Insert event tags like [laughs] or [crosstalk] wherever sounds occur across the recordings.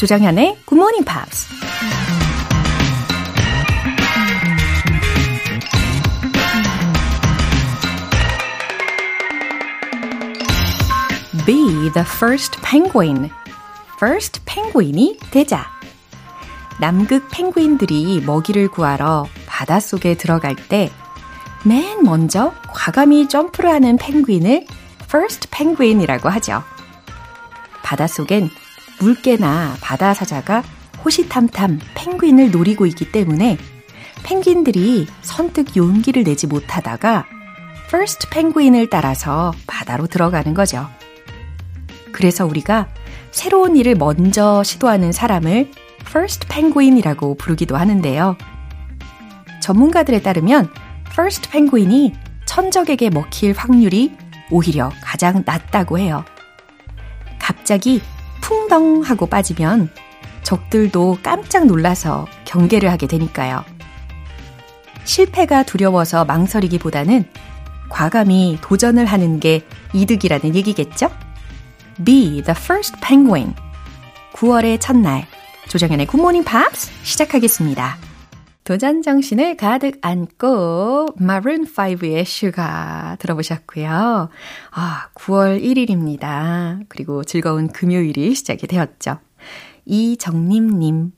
조정현의 Good Morning Pops. Be the first penguin. first penguin이 되자. 남극 펭귄들이 먹이를 구하러 바닷속에 들어갈 때 맨 먼저 과감히 점프를 하는 펭귄을 first penguin이라고 하죠. 바닷속엔 물개나 바다 사자가 호시탐탐 펭귄을 노리고 있기 때문에 펭귄들이 선뜻 용기를 내지 못하다가 first penguin을 따라서 바다로 들어가는 거죠. 그래서 우리가 새로운 일을 먼저 시도하는 사람을 first penguin이라고 부르기도 하는데요. 전문가들에 따르면 first penguin이 천적에게 먹힐 확률이 오히려 가장 낮다고 해요. 갑자기 풍덩 하고 빠지면 적들도 깜짝 놀라서 경계를 하게 되니까요. 실패가 두려워서 망설이기보다는 과감히 도전을 하는 게 이득이라는 얘기겠죠? Be the first penguin. 9월의 첫날, 조정현의 굿모닝 팝스 시작하겠습니다. 도전 정신을 가득 안고 Maroon 5의 Sugar 들어보셨고요. 아, 9월 1일입니다. 그리고 즐거운 금요일이 시작이 되었죠. 이정림 님,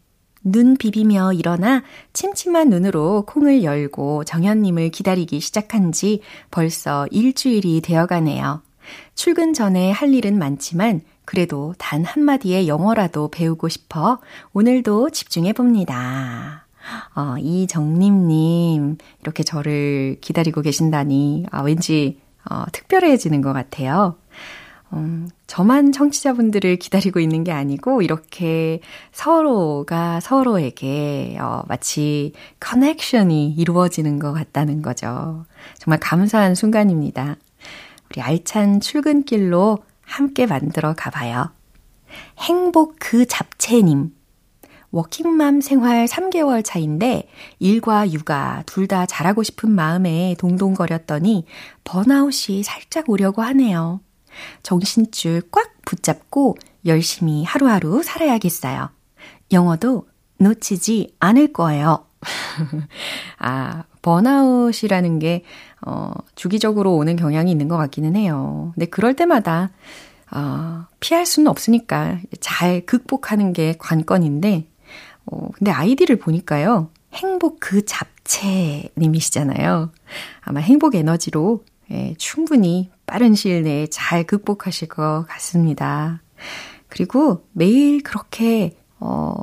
눈 비비며 일어나 침침한 눈으로 콩을 열고 정현님을 기다리기 시작한 지 벌써 일주일이 되어 가네요. 출근 전에 할 일은 많지만 그래도 단 한마디의 영어라도 배우고 싶어 오늘도 집중해 봅니다. 어, 이정림님, 이렇게 저를 기다리고 계신다니, 아, 왠지, 어, 특별해지는 것 같아요. 음, 저만 청취자분들을 기다리고 있는 게 아니고, 이렇게 서로가 서로에게, 어, 마치 커넥션이 이루어지는 것 같다는 거죠. 정말 감사한 순간입니다. 우리 알찬 출근길로 함께 만들어 가봐요. 행복 그 잡채님. 워킹맘 생활 3개월 차인데 일과 육아 둘 다 잘하고 싶은 마음에 동동거렸더니 번아웃이 살짝 오려고 하네요. 정신줄 꽉 붙잡고 열심히 하루하루 살아야겠어요. 영어도 놓치지 않을 거예요. [laughs] 아, 번아웃이라는 게, 어, 주기적으로 오는 경향이 있는 것 같기는 해요. 근데 그럴 때마다, 어, 피할 수는 없으니까 잘 극복하는 게 관건인데, 어, 근데 아이디를 보니까요. 행복 그 잡채님이시잖아요. 아마 행복 에너지로 예, 충분히 빠른 시일 내에 잘 극복하실 것 같습니다. 그리고 매일 그렇게, 어,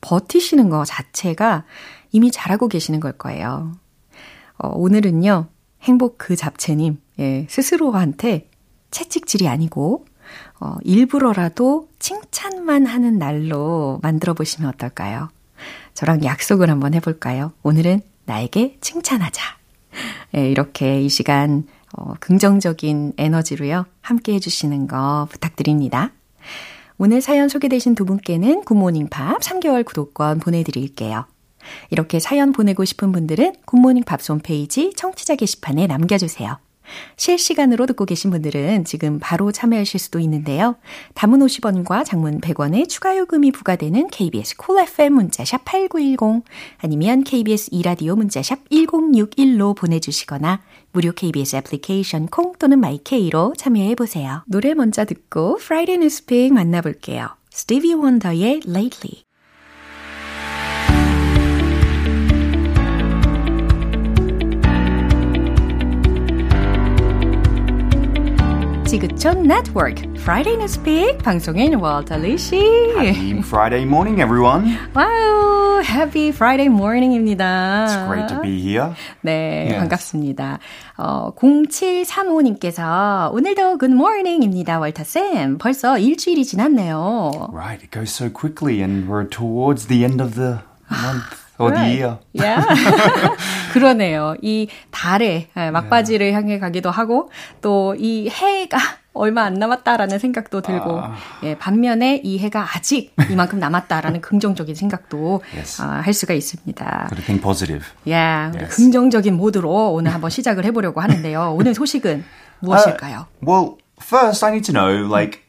버티시는 것 자체가 이미 잘하고 계시는 걸 거예요. 어, 오늘은요, 행복 그 잡채님, 예, 스스로한테 채찍질이 아니고, 어, 일부러라도 칭찬만 하는 날로 만들어 보시면 어떨까요? 저랑 약속을 한번 해볼까요? 오늘은 나에게 칭찬하자. 예, 이렇게 이 시간 어, 긍정적인 에너지로요. 함께 해주시는 거 부탁드립니다. 오늘 사연 소개되신 두 분께는 굿모닝 팝 3개월 구독권 보내드릴게요. 이렇게 사연 보내고 싶은 분들은 굿모닝 팝스 홈페이지 청취자 게시판에 남겨주세요. 실시간으로 듣고 계신 분들은 지금 바로 참여하실 수도 있는데요. 단문 50원과 장문 100원의 추가 요금이 부과되는 KBS 쿨 cool FM 문자샵 8910 아니면 KBS 이라디오 문자샵 1061로 보내주시거나 무료 KBS 애플리케이션 콩 또는 마이케이로 참여해 보세요. 노래 먼저 듣고 Friday News Pick 만나볼게요. 스티비 원더의 Lately 지구촌 네트워크 Friday Newspeak 방송인 월터 리 씨. Happy Friday morning, everyone. 와우, Happy Friday morning입니다. It's great to be here. 네, yes. 반갑습니다. 어, 0735님께서 오늘도 good morning입니다, 월터쌤. 벌써 일주일이 지났네요. Right, it goes so quickly and we're towards the end of the month. 어디예요? Yeah. 그러네요. 이 달의 막바지를 yeah. 향해 가기도 하고 또 이 해가 얼마 안 남았다라는 생각도 들고 아... 예, 반면에 이 해가 아직 이만큼 남았다라는 긍정적인 생각도 yes. 어, 할 수가 있습니다. Think positive. 예, yes. 긍정적인 모드로 오늘 한번 시작을 해보려고 하는데요. 오늘 소식은 무엇일까요? Uh, well, first I need to know, like,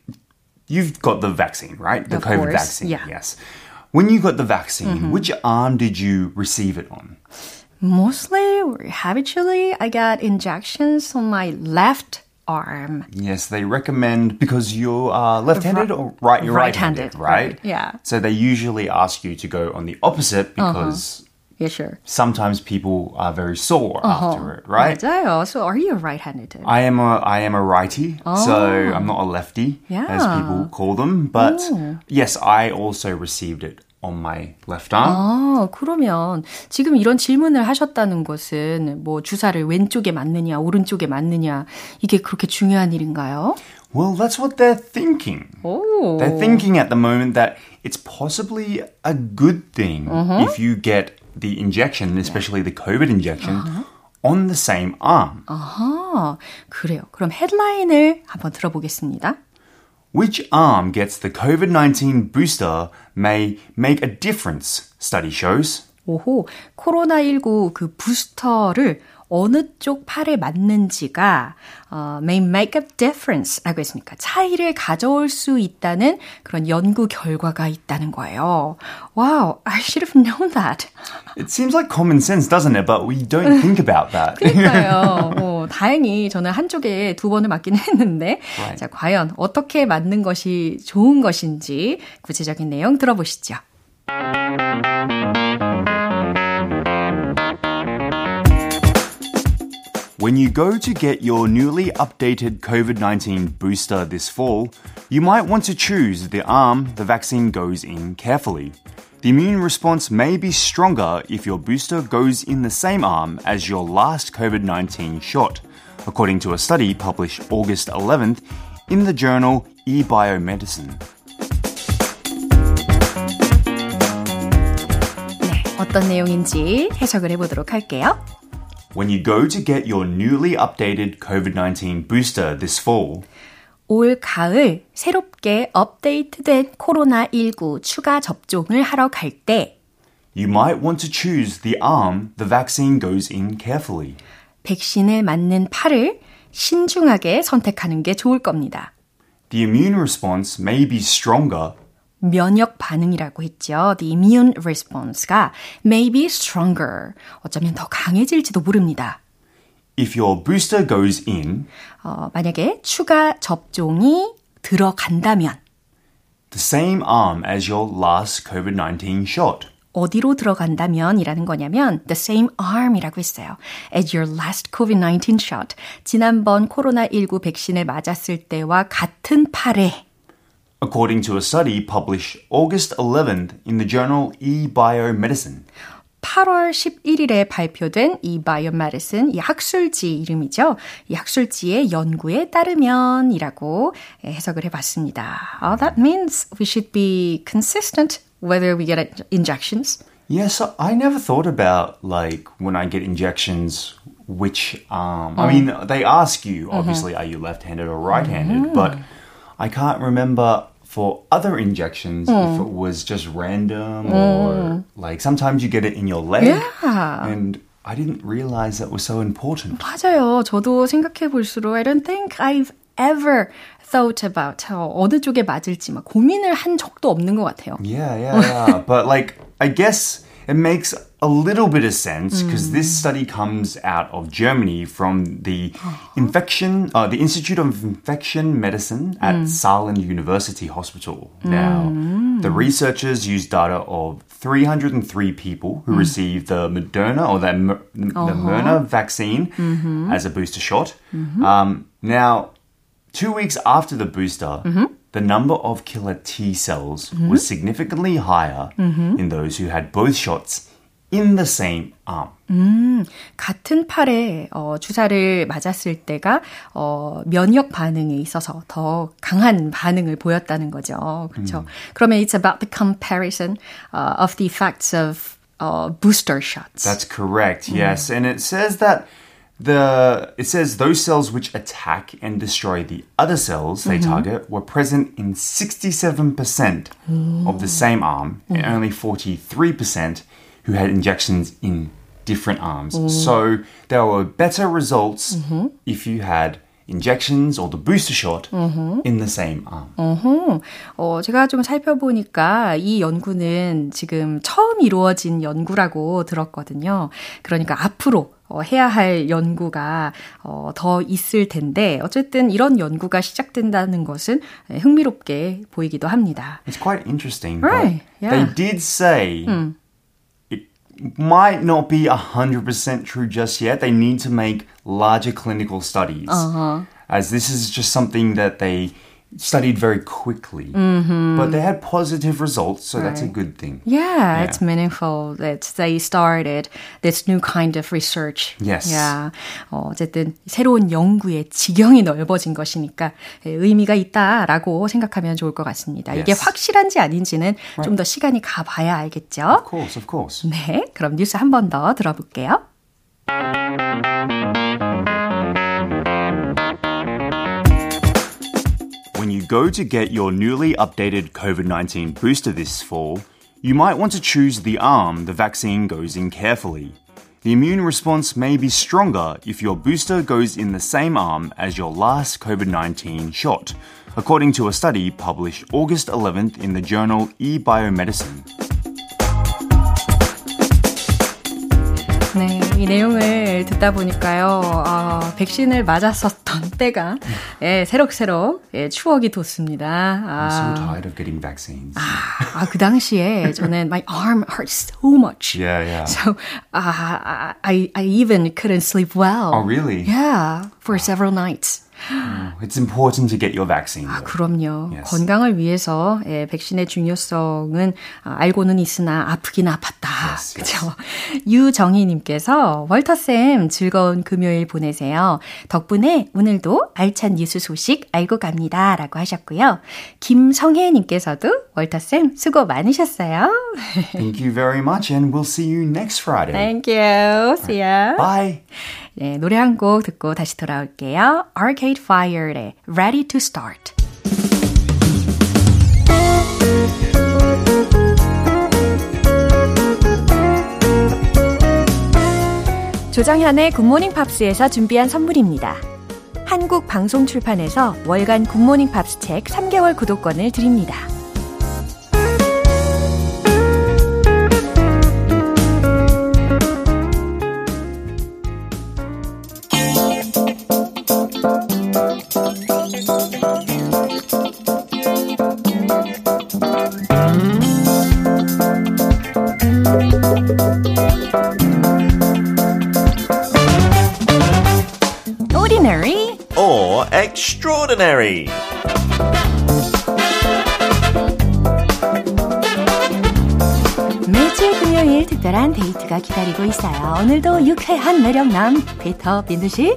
you've got the vaccine, right? The Of COVID course, vaccine. yeah. Mm-hmm. Yes. When you got the vaccine, which arm did you receive it on? Mostly, or habitually, I got injections on my left arm. Yes, they recommend because you are left-handed or right. You're Right-handed, right-handed, right? right, yeah. So they usually ask you to go on the opposite because Yeah, sure. sometimes people are very sore after it, right? 맞아요. So are you right-handed? I am a I am a righty, so I'm not a lefty as Yeah. people call them. But yes, I also received it on my left arm. 아, 그러면 지금 이런 질문을 하셨다는 것은 뭐 주사를 왼쪽에 맞느냐, 오른쪽에 맞느냐, 이게 그렇게 중요한 일인가요? Well, that's what they're thinking. 오. They're thinking at the moment that it's possibly a good thing if you get the injection, especially the COVID injection, on the same arm. 아하, 그래요. 그럼 헤드라인을 한번 들어보겠습니다. Which arm gets the COVID 19 booster may make a difference, study shows. 오호, 코로나19 그 부스터를 어느 쪽 팔에 맞는지가 어, may make a difference 라고 했으니까 차이를 가져올 수 있다는 그런 연구 결과가 있다는 거예요. Wow, I should have known that. It seems like common sense, doesn't it? But we don't think about that. 그러니까요. 어, 다행히 저는 한쪽에 두 번을 맞긴 했는데 Right. 자, 과연 어떻게 맞는 것이 좋은 것인지 구체적인 내용 들어보시죠. When you go to get your newly updated COVID 19 booster this fall, you might want to choose the arm the vaccine goes in carefully. The immune response may be stronger if your booster goes in the same arm as your last COVID 19 shot, according to a study published August 11th in the journal eBiomedicine. 네, 어떤 내용인지 해석을 해보도록 할게요. When you go to get your newly updated COVID 19 booster this fall, 올 가을 새롭게 업데이트된 코로나19 추가 접종을 하러 갈 때 you might want to choose the arm the vaccine goes in carefully. 백신을 맞는 팔을 신중하게 선택하는 게 좋을 겁니다. The immune response may be stronger 면역 반응이라고 했죠. The immune response가 may be stronger. 어쩌면 더 강해질지도 모릅니다. if your booster goes in 어, 만약에 추가 접종이 들어간다면 the same arm as your last COVID 19 shot. 어디로 들어간다면 이라는 거냐면 the same arm이라고 했어요. As your last COVID-19 shot. 지난번 코로나19 백신을 맞았을 때와 같은 팔에 According to a study published August 11th in the journal eBiomedicine. 8월 11일에 발표된 이 바이오메디슨, 이 학술지 이름이죠. 이 학술지의 연구에 따르면이라고 해석을 해봤습니다. Oh, that means we should be consistent whether we get injections. Yes, I never thought about like when I get injections, which arm. I mean, they ask you obviously, are you left-handed or right-handed? But I can't remember for other injections if it was just random or like sometimes you get it in your leg, Yeah. and I didn't realize that was so important. 맞아요. 저도 생각해 볼수록 I don't think I've ever thought about 어, 어느 쪽에 맞을지 막 고민을 한 적도 없는 것 같아요. Yeah, yeah, yeah. [laughs] but like, I guess it makes a little bit of sense because this mm. study comes out of Germany from the uh-huh. infection, uh, the Institute of Infection Medicine at mm. Saarland University Hospital. Now, mm. the researchers used data of 303 people who received the Moderna or the, uh-huh. the Moderna vaccine mm-hmm. as a booster shot. Mm-hmm. Um, now, Two weeks after the booster, mm-hmm. the number of killer T cells was significantly higher in those who had both shots in the same arm. 같은 팔에 어, 주사를 맞았을 때가 어, 면역 반응에 있어서 더 강한 반응을 보였다는 거죠. 그렇죠. 그러면 it's about the comparison uh, of the effects of uh, booster shots. That's correct, yes. And it says that the it says those cells which attack and destroy the other cells they target were present in 67% of the same arm and only 43% who had injections in different arms. So there were better results if you had injections or the booster shot in the same arm. 어허, 어, 제가 좀 살펴보니까 이 연구는 지금 처음 이루어진 연구라고 들었거든요. 그러니까 앞으로 어, 해야 할 연구가 어, 더 있을 텐데 어쨌든 이런 연구가 시작된다는 것은 흥미롭게 보이기도 합니다. It's quite interesting. Right, yeah. They did say it might not be 100% true just yet. They need to make larger clinical studies. Uh-huh. As this is just something that they studied very quickly. But they had positive results, so that's a good thing. Yeah, it's meaningful that they started this new kind of research. Yes. Yeah. 어, 어쨌든 새로운 연구의 지경이 넓어진 것이니까 의미가 있다라고 생각하면 좋을 것 같습니다. 이게 Yes. 확실한지 아닌지는 좀더 시간이 가봐야 알겠죠? Of course, of course. 네, 그럼 뉴스 한 번 더 들어볼게요. Go to get your newly updated COVID 19 booster this fall, you might want to choose the arm the vaccine goes in carefully. The immune response may be stronger if your booster goes in the same arm as your last COVID 19 shot, according to a study published August 11th in the journal eBiomedicine. 네, 이 내용을 듣다 보니까요, 어, 백신을 맞았었던 때가 예, 새록새록 예, 추억이 돋습니다. I'm so 아, tired of getting vaccines. 아, 그 당시에 저는 my arm hurts so much. Yeah, yeah. So uh, I I even couldn't sleep well. Oh, really? Yeah, for several nights. It's important to get your vaccine. 아. 그럼요. Yes. 건강을 위해서 예, 백신의 중요성은 아, 알고는 있으나 아프긴 아팠다. Yes, 그죠? 유정희님께서 월터 쌤 즐거운 금요일 보내세요. 덕분에 오늘도 알찬 뉴스 소식 알고 갑니다. 라고 하셨고요. 김성혜님께서도 월터 쌤 수고 많으셨어요. Thank you very much, and we'll see you next Friday. Thank you. See ya. Bye. 네, 노래 한 곡 듣고 다시 돌아올게요. Arcade Fire의 Ready to Start. 조정현의 굿모닝 팝스에서 준비한 선물입니다. 한국 방송 출판에서 월간 굿모닝 팝스 책 3개월 구독권을 드립니다. Extraordinary. 매주 금요일 특별한 데이트가 기다리고 있어요. 오늘도 유쾌한 매력남 피터 빈드 씨.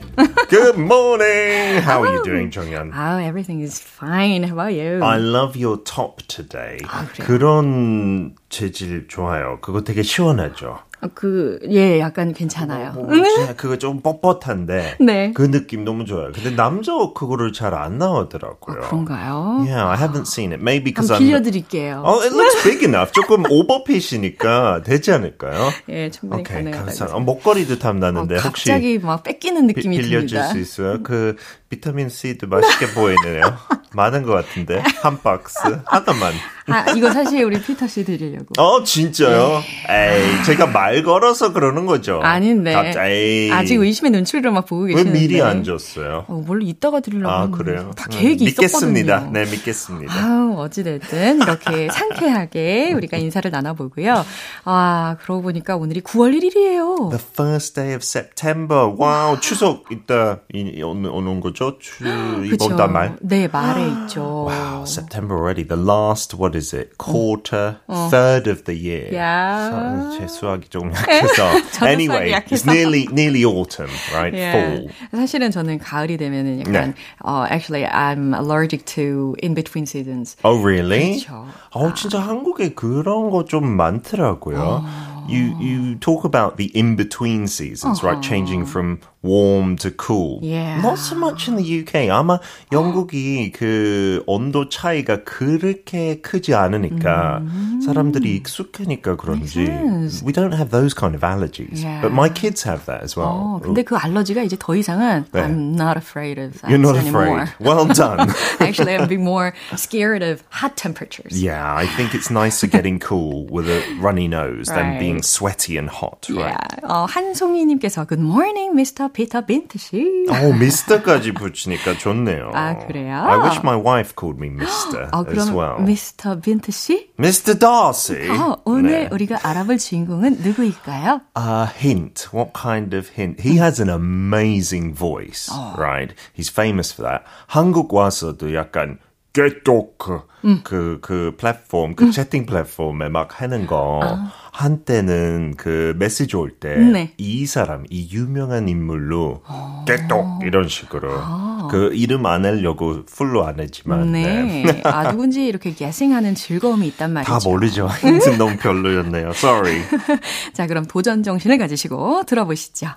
Good morning. How are you doing, 정연? Oh, everything is fine. How about you? I love your top today. 그래요? 그런 재질 좋아요. 그거 되게 시원하죠. 어, 그, 예, 약간 괜찮아요. 뭐, 진짜 그거 좀 뻣뻣한데 [laughs] 네. 그 느낌 너무 좋아요. 근데 남자 옷 그거를 잘 안 나오더라고요. 그런가요? Yeah, I haven't seen it. Maybe because I'm. 빌려드릴게요. Oh, it looks big enough. 조금 [laughs] 오버핏이니까 되지 않을까요? 예, 충분히 오케이, 가능하다고. 감사합니다. 어, 목걸이도 탐나는데 어, 혹시 갑자기 막 뺏기는 비- 느낌이 빌려줄 듭니다. 수 있어요? 그 비타민 C도 맛있게 보이네요. [laughs] 많은 것 같은데 한 박스 하나만. 아, 이거 사실 우리 피터 씨 드리려고. 어 진짜요? 에이 제가 말 걸어서 그러는 거죠. 네. 아닌데. 갑자기 아직 의심의 눈초리를 막 보고 왜 계시는데. 미리 안 줬어요? 어, 원래 이따가 드리려고 아 그래요? 다 음, 계획이 믿겠습니다. 있었거든요. 네 믿겠습니다. 아우, 어찌됐든 이렇게 [laughs] 상쾌하게 우리가 인사를 나눠보고요. 아, 그러고 보니까 오늘이 9월 1일이에요. The first day of September. Wow 추석 이따 이, 오는, 오는 거죠? 추, [gasps] 이번 달 말. 네, 말에 [gasps] 있죠. Wow, September already. The last, what is it? Quarter, third of the year. 야. 서- 제 수학이 좀 약해서. anyway, 수학이 it's 약해서. nearly, nearly autumn, right? 예. Fall. 사실은 저는 가을이 되면은 약간 네. 어, actually I'm allergic to in between seasons. Oh, really? 그렇죠. 어, 진짜 한국에 그런 거 좀 많더라고요. you you talk about the in between seasons, right? Changing from warm to cool. Yeah. Not so much in the UK. 아마 영국이 그 온도 차이가 그렇게 크지 않으니까 사람들이 익숙하니까 그런지 sense. we don't have those kind of allergies. Yeah. But my kids have that as well. 어, 근데 그 알러지가 이제 더 이상은 네. I'm not afraid of that You're not anymore. afraid. Well done. [laughs] Actually, I'm being more scared of hot temperatures. yeah, I think it's nicer getting cool with a runny nose than Right. being sweaty and hot, right? Yeah. 어, 한송이님께서 Good morning, Mr. Peter Bint 씨. 어, 미스터까지 붙이니까 좋네요. [laughs] 아, 그래요? I wish my wife called me Mister 어, [gasps] as 그럼 well. Mr. Bint 씨? Mr. Darcy. 어, 오늘 네. 우리가 알아볼 주인공은 누구일까요? A hint. What kind of hint? He has an amazing voice, right? He's famous for that. 한국 와서도 약간 깨똑 그, 그 플랫폼, 그 채팅 플랫폼에 막 하는 거 한때는 그 메시지 올 때이 네. 사람, 이 유명한 인물로 깨똑 이런 식으로 그 이름 안 하려고 풀로 안 했지만 네. 네. 아, 누군지 이렇게 예싱하는 즐거움이 있단 말이죠. 다 모르죠. 힌트 너무 별로였네요. Sorry. [laughs] 자, 그럼 도전 정신을 가지시고 들어보시죠.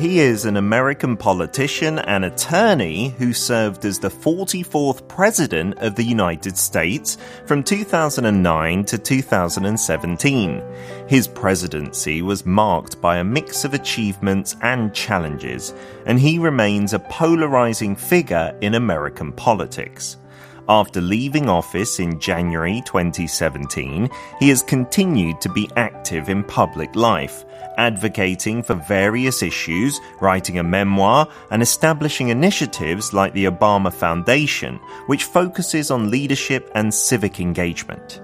He is an American politician and attorney who served as the 44th President of the United States from 2009 to 2017. His presidency was marked by a mix of achievements and challenges, and he remains a polarizing figure in American politics. After leaving office in January 2017, he has continued to be active in public life, advocating for various issues, writing a memoir, and establishing initiatives like the Obama Foundation, which focuses on leadership and civic engagement.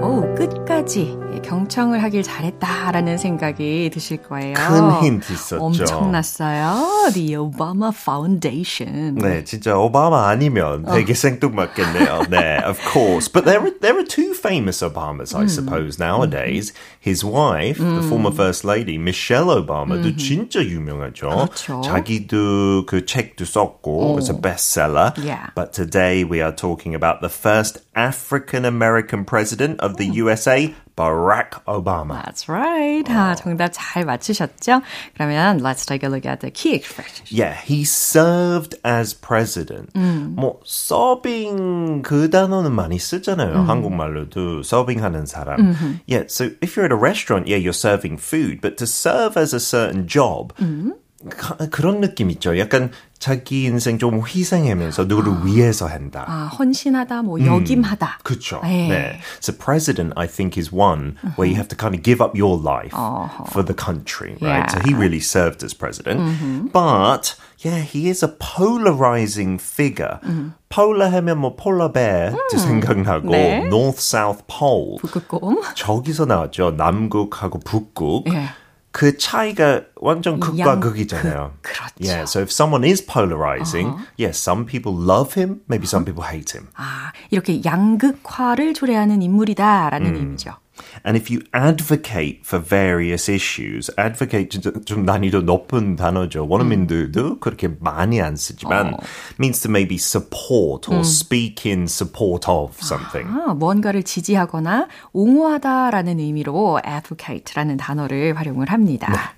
오, 끝까지 경청을 하길 잘했다라는 생각이 드실 거예요. 큰 힌트 있었죠. 엄청났어요. The Obama Foundation. 네, 진짜 오바마 아니면 되게 생뚱맞겠네요. 네, of course. But there are there are two famous Obamas, I suppose, nowadays. His wife, the former first lady, Michelle Obama도 진짜 유명하죠. 그렇죠. 자기도 그 책도 썼고, it's a bestseller. Yeah. But today we are talking about the first African American president of the USA, Barack Obama. That's right. 아, 정답 잘 맞추셨죠? 그러면 let's take a look at the key expressions. Yeah, he served as president. 뭐 서빙 그 단어는 많이 쓰잖아요. 한국말로도 서빙하는 사람. Yeah, so if you're at a restaurant, yeah, you're serving food, but to serve as a certain job. 가- 그런 느낌 있죠. 약간 자기 인생 좀 희생하면서 누구를 위해서 한다. 아, 헌신하다, 뭐 역임하다. 그쵸. 네. 네. So president, I think, is one where you have to kind of give up your life for the country, right? So he really served as president. But yeah, he is a polarizing figure. Polar 하면 뭐 polar bear도 생각나고 네. north south pole. 북극곰. 저기서 나왔죠. 남극하고 북극. 예. 그 차이가 완전 극과 양- 극이잖아요. 극, 그렇죠. Yeah, so if someone is polarizing, yes, some people love him, maybe some people hate him. 아, 이렇게 양극화를 초래하는 인물이다라는 의미죠. And if you advocate for various issues, advocate 진짜 좀 난이도 높은 단어죠. 원어민들도 그렇게 많이 안 쓰지만 means to maybe support or speak in support of something. 아, 무언가를 지지하거나 옹호하다라는 의미로 advocate라는 단어를 활용을 합니다.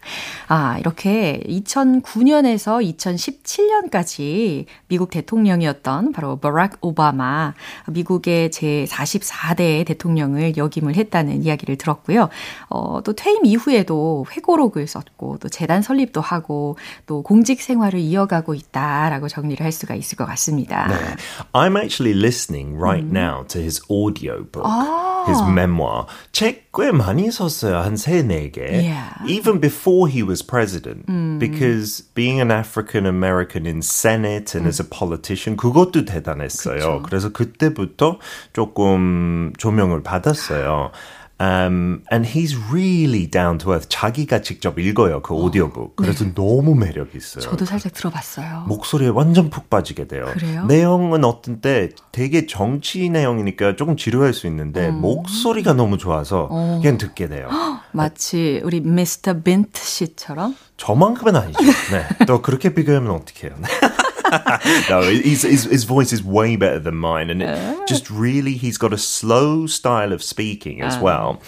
아, 이렇게 2009년에서 2017년까지 미국 대통령이었던 바로 버락 오바마, 미국의 제 44대 대통령을 역임을 했다는 이야기를 들었고요. 어, 또 퇴임 이후에도 회고록을 썼고 또 재단 설립도 하고 또 공직 생활을 이어가고 있다라고 정리를 할 수가 있을 것 같습니다. I'm actually listening right now to his audio book, his memoir. 책 꽤 많이 썼어요. 한 세, 네 개. Yeah. Even before he was president. Because being an African American in Senate and as a politician, 그것도 대단했어요. 그래서 그때부터 조금 조명을 받았어요. Um, and he's really down to earth. 자기가 직접 읽어요, 그 오디오북. 그래서 네. 너무 매력 있어요. 저도 살짝 들어봤어요. 목소리에 완전 푹 빠지게 돼요. 그래요? 내용은 어떤 때 되게 정치 내용이니까 조금 지루할 수 있는데 음. 목소리가 너무 좋아서 어. 그냥 듣게 돼요. 마치 우리 미스터 빈트 씨처럼? 저만큼은 아니죠. 네. 또 그렇게 비교하면 어떡해요. [laughs] [laughs] no, his, his, his voice is way better than mine, and it just really he's got a slow style of speaking as well.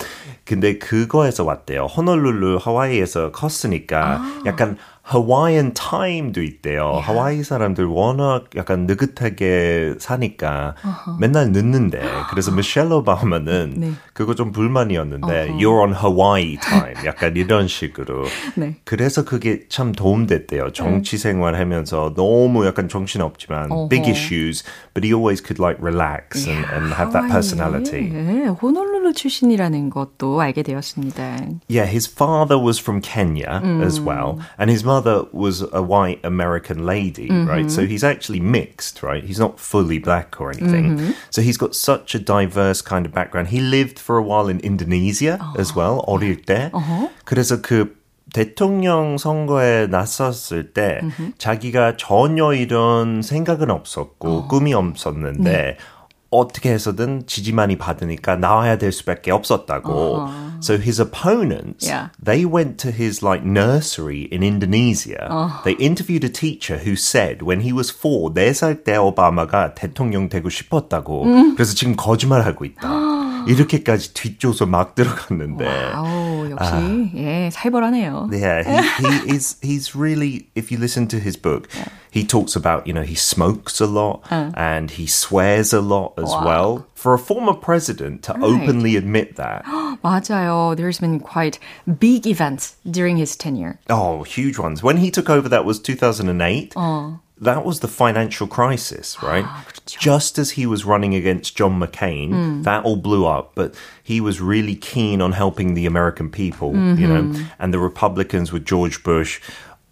근데 그거에서 왔대요. 호놀룰루 하와이에서 컸으니까 약간 Hawaiian time도 있대요. Yeah. 하와이 사람들 워낙 약간 느긋하게 사니까 uh-huh. 맨날 늦는데 그래서 미셸 오바마는 네. 그거 좀 불만이었는데 uh-huh. You're on Hawaii time 약간 이런 식으로 네. 그래서 그게 참 도움됐대요. 정치 생활하면서 너무 약간 정신 없지만 uh-huh. big issues but he always could like relax and, yeah, and have that personality. 네, 호놀 룰루 출신이라는 것도 알게 되었습니다. Yeah, his father was from Kenya 음. as well and his mother mother was a white American lady, mm-hmm. right? So he's actually mixed, right? He's not fully black or anything. Mm-hmm. So he's got such a diverse kind of background. He lived for a while in Indonesia oh. as well, 어릴 때. Uh-huh. 그래서 그 대통령 선거에 나섰을 때 mm-hmm. 자기가 전혀 이런 생각은 없었고 어. 꿈이 없었는데 네. 어떻게 해서든 지지만이 받으니까 나와야 될 수밖에 없었다고. Uh-huh. So his opponents, yeah. they went to his like nursery in Indonesia. Uh-huh. They interviewed a teacher who said when he was four, 4살 때 오바마가 대통령 되고 싶었다고. 음. 그래서 지금 거짓말하고 있다. 이렇게까지 뒷조서 막 들어갔는데. 와우, 역시 아, 예, 살벌하네요. Yeah, he, he is [laughs] he's really if you listen to his book, yeah. he talks about, you know, he smokes a lot uh. and he swears a lot as wow. well. For a former president to right. openly admit that. 맞아요. [gasps] There's been quite big events during his tenure. Oh, huge ones. When he took over that was 2008. 어 that was the financial crisis, [gasps] right? Just as he was running against John McCain, mm. that all blew up, but he was really keen on helping the American people, mm-hmm. you know, mm-hmm. and the Republicans with George Bush.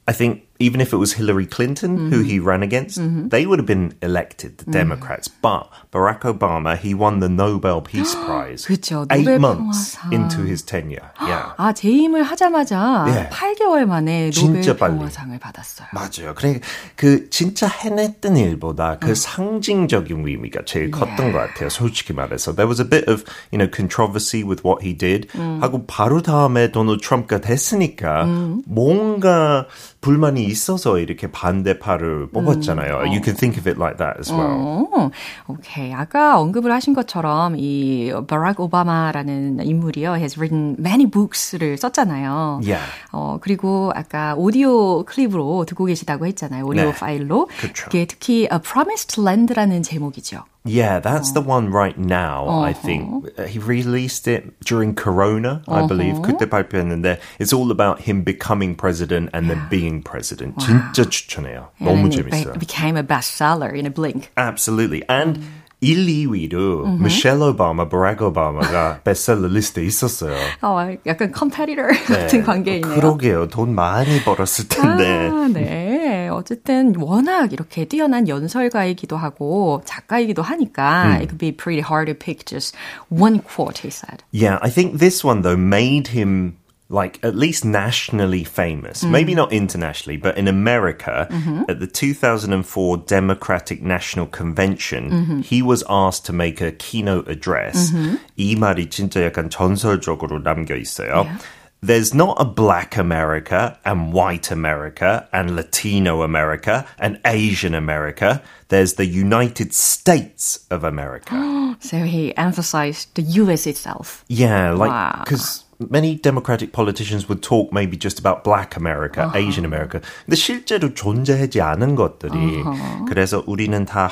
I think even if it was Hillary Clinton mm-hmm. who he ran against, mm-hmm. they would have been elected, the mm-hmm. Democrats. But Barack Obama, he won the Nobel Peace Prize [gasps] 그쵸, eight months into his tenure. [gasps] Yeah. 아, 재임을 하자마자 yeah. 8개월 만에 노벨 평화상을 받았어요. 맞아요. 그래 그 진짜 해냈던 일보다 그 상징적인 의미가 제일 컸던 yeah. 것 같아요. 솔직히 말해서. There was a bit of, you know, controversy with what he did. 하고 바로 다음에 도널드 트럼프가 됐으니까 뭔가 불만이 있어서 이렇게 반대파를 뽑았잖아요. 음. You can think of it like that as well. 어, 오케이. 아까 언급을 하신 것처럼 이 바락 오바마라는 인물이요. has written many books를 썼잖아요. Yeah. 어, 그리고 아까 오디오 클립으로 듣고 계시다고 했잖아요. 오디오 네. 파일로. 그쵸. 그게 특히 A Promised Land라는 제목이죠. Yeah, that's the one right now. Uh-huh. I think he released it during Corona, I uh-huh. believe. 그때 발표했는데 it's all about him becoming president and then being president. Wow. 진짜 추천해요. 너무 재밌어요. It became a bestseller in a blink. Absolutely, and. Mm. 1, 2위로 mm-hmm. 미셸 오바마, 버락 오바마가 베스트셀러 리스트에 있었어요. [laughs] 어, 약간 컴페리터 네, 같은 관계이네요. 그러게요. 돈 많이 벌었을 텐데. 아, 네. 어쨌든 워낙 이렇게 뛰어난 연설가이기도 하고 작가이기도 하니까 mm. it could be pretty hard to pick just one quote he said. Yeah, I think this one though made him like at least nationally famous, mm. maybe not internationally, but in America mm-hmm. at the 2004 Democratic National Convention, mm-hmm. he was asked to make a keynote address. Mm-hmm. 이 말이 진짜 약간 전설적으로 남겨 있어요. Yeah. There's not a black America and white America and Latino America and Asian America. There's the United States of America. [gasps] so he emphasized the US itself. Yeah, like, because. Wow. many Democratic politicians would talk maybe just about Black America, uh-huh. Asian America. 근데 실제로 존재하지 않은 것들이 uh-huh. 그래서 우리는 다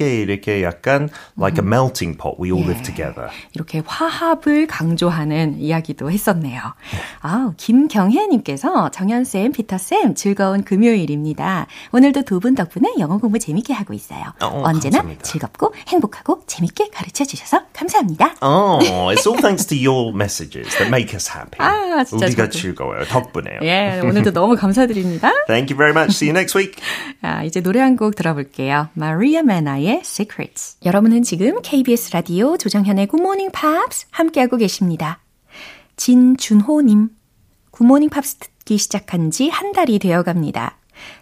함께 이렇게 약간 like a melting pot. We all 예. live together. 이렇게 화합을 강조하는 이야기도 했었네요. 아, 김경혜님께서 정현 쌤, 피터 쌤 즐거운 금요일입니다. 오늘도 두 분 덕분에 영어 공부 재밌게 하고 있어요. 어, 언제나 감사합니다. 즐겁고 행복하고 재밌게 가르쳐 주셔서 감사합니다. Oh, [laughs] it's all thanks to your messages that make us happy. 아, 진짜 우리가 저도. 즐거워요. 덕분에요. 예, 오늘도 너무 감사드립니다. [laughs] Thank you very much. See you next week. 자, 이제 노래 한 곡 들어볼게요. 마 메나의 Secrets. 여러분은 지금 KBS 라디오 조정현의 Good Morning Pops 함께하고 계십니다. 진준호님, 굿모닝 팝스 듣기 시작한 지 한 달이 되어 갑니다.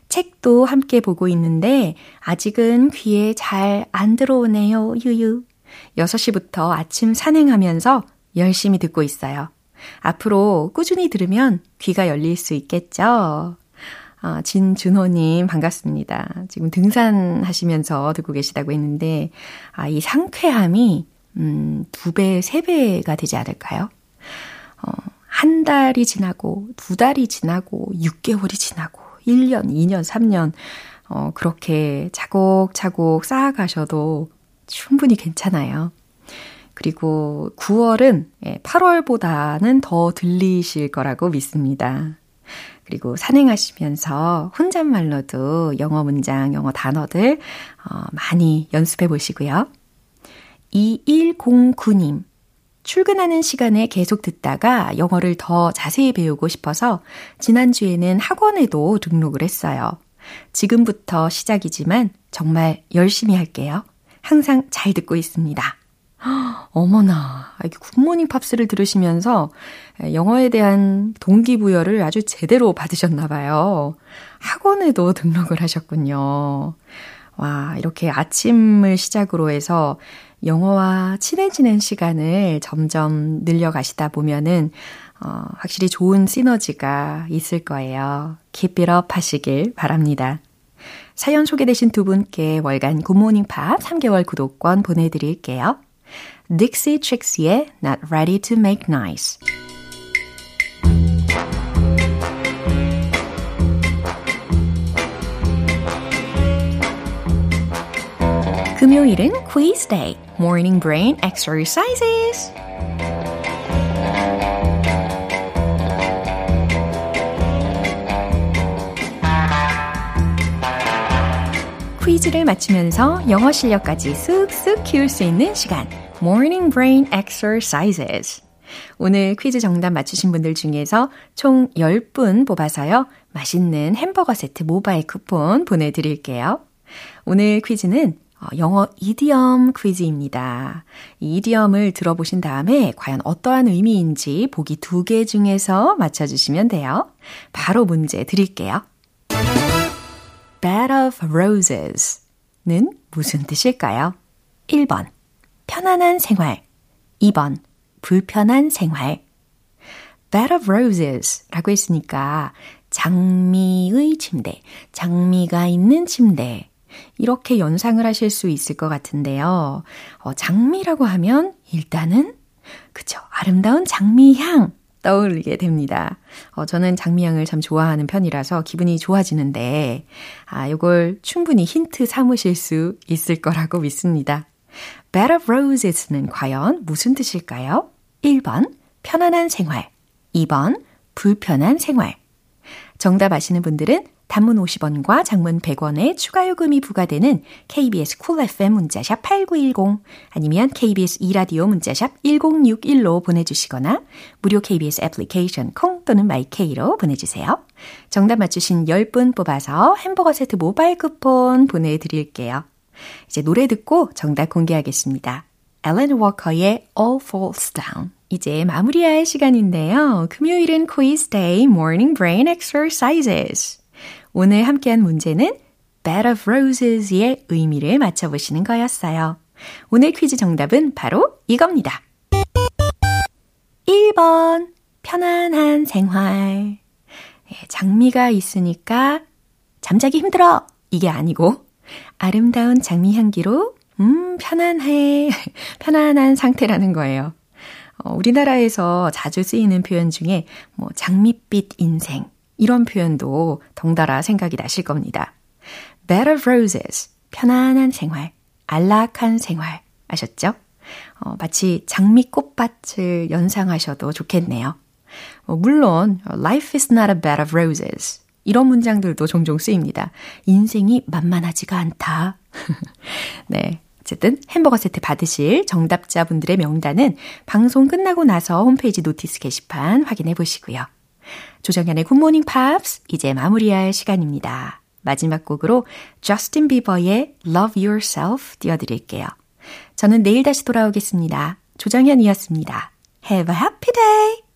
책도 함께 보고 있는데 아직은 귀에 잘 안 들어오네요. 유유. 6시부터 아침 산행하면서 열심히 듣고 있어요. 앞으로 꾸준히 들으면 귀가 열릴 수 있겠죠? 아, 진준호님, 반갑습니다. 지금 등산하시면서 듣고 계시다고 했는데, 아, 이 상쾌함이, 음, 두 배, 세 배가 되지 않을까요? 어, 한 달이 지나고, 두 달이 지나고, 6개월이 지나고, 1년, 2년, 3년, 어, 그렇게 차곡차곡 쌓아가셔도 충분히 괜찮아요. 그리고 9월은 8월보다는 더 들리실 거라고 믿습니다. 그리고 산행하시면서 혼잣말로도 영어 문장, 영어 단어들 어, 많이 연습해 보시고요. 2109님. 출근하는 시간에 계속 듣다가 영어를 더 자세히 배우고 싶어서 지난주에는 학원에도 등록을 했어요. 지금부터 시작이지만 정말 열심히 할게요. 항상 잘 듣고 있습니다. 어머나, 이렇게 굿모닝 팝스를 들으시면서 영어에 대한 동기부여를 아주 제대로 받으셨나 봐요. 학원에도 등록을 하셨군요. 와, 이렇게 아침을 시작으로 해서 영어와 친해지는 시간을 점점 늘려가시다 보면은, 어, 확실히 좋은 시너지가 있을 거예요. Keep it up 하시길 바랍니다. 사연 소개되신 두 분께 월간 굿모닝 팝 3개월 구독권 보내드릴게요. Dixie Chicks의 Not Ready to Make Nice. 금요일은 quiz day, morning brain exercises. 퀴즈를 맞추면서 영어 실력까지 쑥쑥 키울 수 있는 시간. Morning Brain Exercises. 오늘 퀴즈 정답 맞추신 분들 중에서 총 10분 뽑아서요. 맛있는 햄버거 세트 모바일 쿠폰 보내드릴게요. 오늘 퀴즈는 영어 이디엄 퀴즈입니다. 이 이디엄을 들어보신 다음에 과연 어떠한 의미인지 보기 두 개 중에서 맞춰주시면 돼요. 바로 문제 드릴게요. bed of roses는 무슨 뜻일까요? 1번. 편안한 생활. 2번. 불편한 생활. bed of roses 라고 했으니까 장미의 침대, 장미가 있는 침대. 이렇게 연상을 하실 수 있을 것 같은데요. 어, 장미라고 하면 일단은 그쵸 아름다운 장미향 떠올리게 됩니다. 어, 저는 장미향을 참 좋아하는 편이라서 기분이 좋아지는데, 아, 요걸 충분히 힌트 삼으실 수 있을 거라고 믿습니다. Bed of Roses는 과연 무슨 뜻일까요? 1번, 편안한 생활. 2번, 불편한 생활. 정답 아시는 분들은 단문 50원과 장문 100원의 추가 요금이 부과되는 KBS 쿨 cool FM 문자샵 8910 아니면 KBS 이라디오 문자샵 1061로 보내주시거나 무료 KBS 애플리케이션 콩 또는 마이케이로 보내주세요. 정답 맞추신 10분 뽑아서 햄버거 세트 모바일 쿠폰 보내드릴게요. 이제 노래 듣고 정답 공개하겠습니다. 앨런 워커의 All Falls Down 이제 마무리할 시간인데요. 금요일은 quiz day morning brain exercises. 오늘 함께한 문제는 Bed of Roses의 의미를 맞춰보시는 거였어요. 오늘 퀴즈 정답은 바로 이겁니다. 1번, 편안한 생활. 장미가 있으니까 잠자기 힘들어. 이게 아니고, 아름다운 장미 향기로, 음, 편안해. [laughs] 편안한 상태라는 거예요. 어, 우리나라에서 자주 쓰이는 표현 중에, 뭐, 장밋빛 인생. 이런 표현도 덩달아 생각이 나실 겁니다. Bed of Roses, 편안한 생활, 안락한 생활, 아셨죠? 어, 마치 장미 꽃밭을 연상하셔도 좋겠네요. 어, 물론, Life is not a bed of roses. 이런 문장들도 종종 쓰입니다. 인생이 만만하지가 않다. [laughs] 네. 어쨌든 햄버거 세트 받으실 정답자분들의 명단은 방송 끝나고 나서 홈페이지 notice 게시판 확인해 보시고요. 조정현의 굿모닝 팝스 이제 마무리할 시간입니다. 마지막 곡으로 저스틴 비버의 Love Yourself 띄워드릴게요. 저는 내일 다시 돌아오겠습니다. 조정현이었습니다. Have a happy day!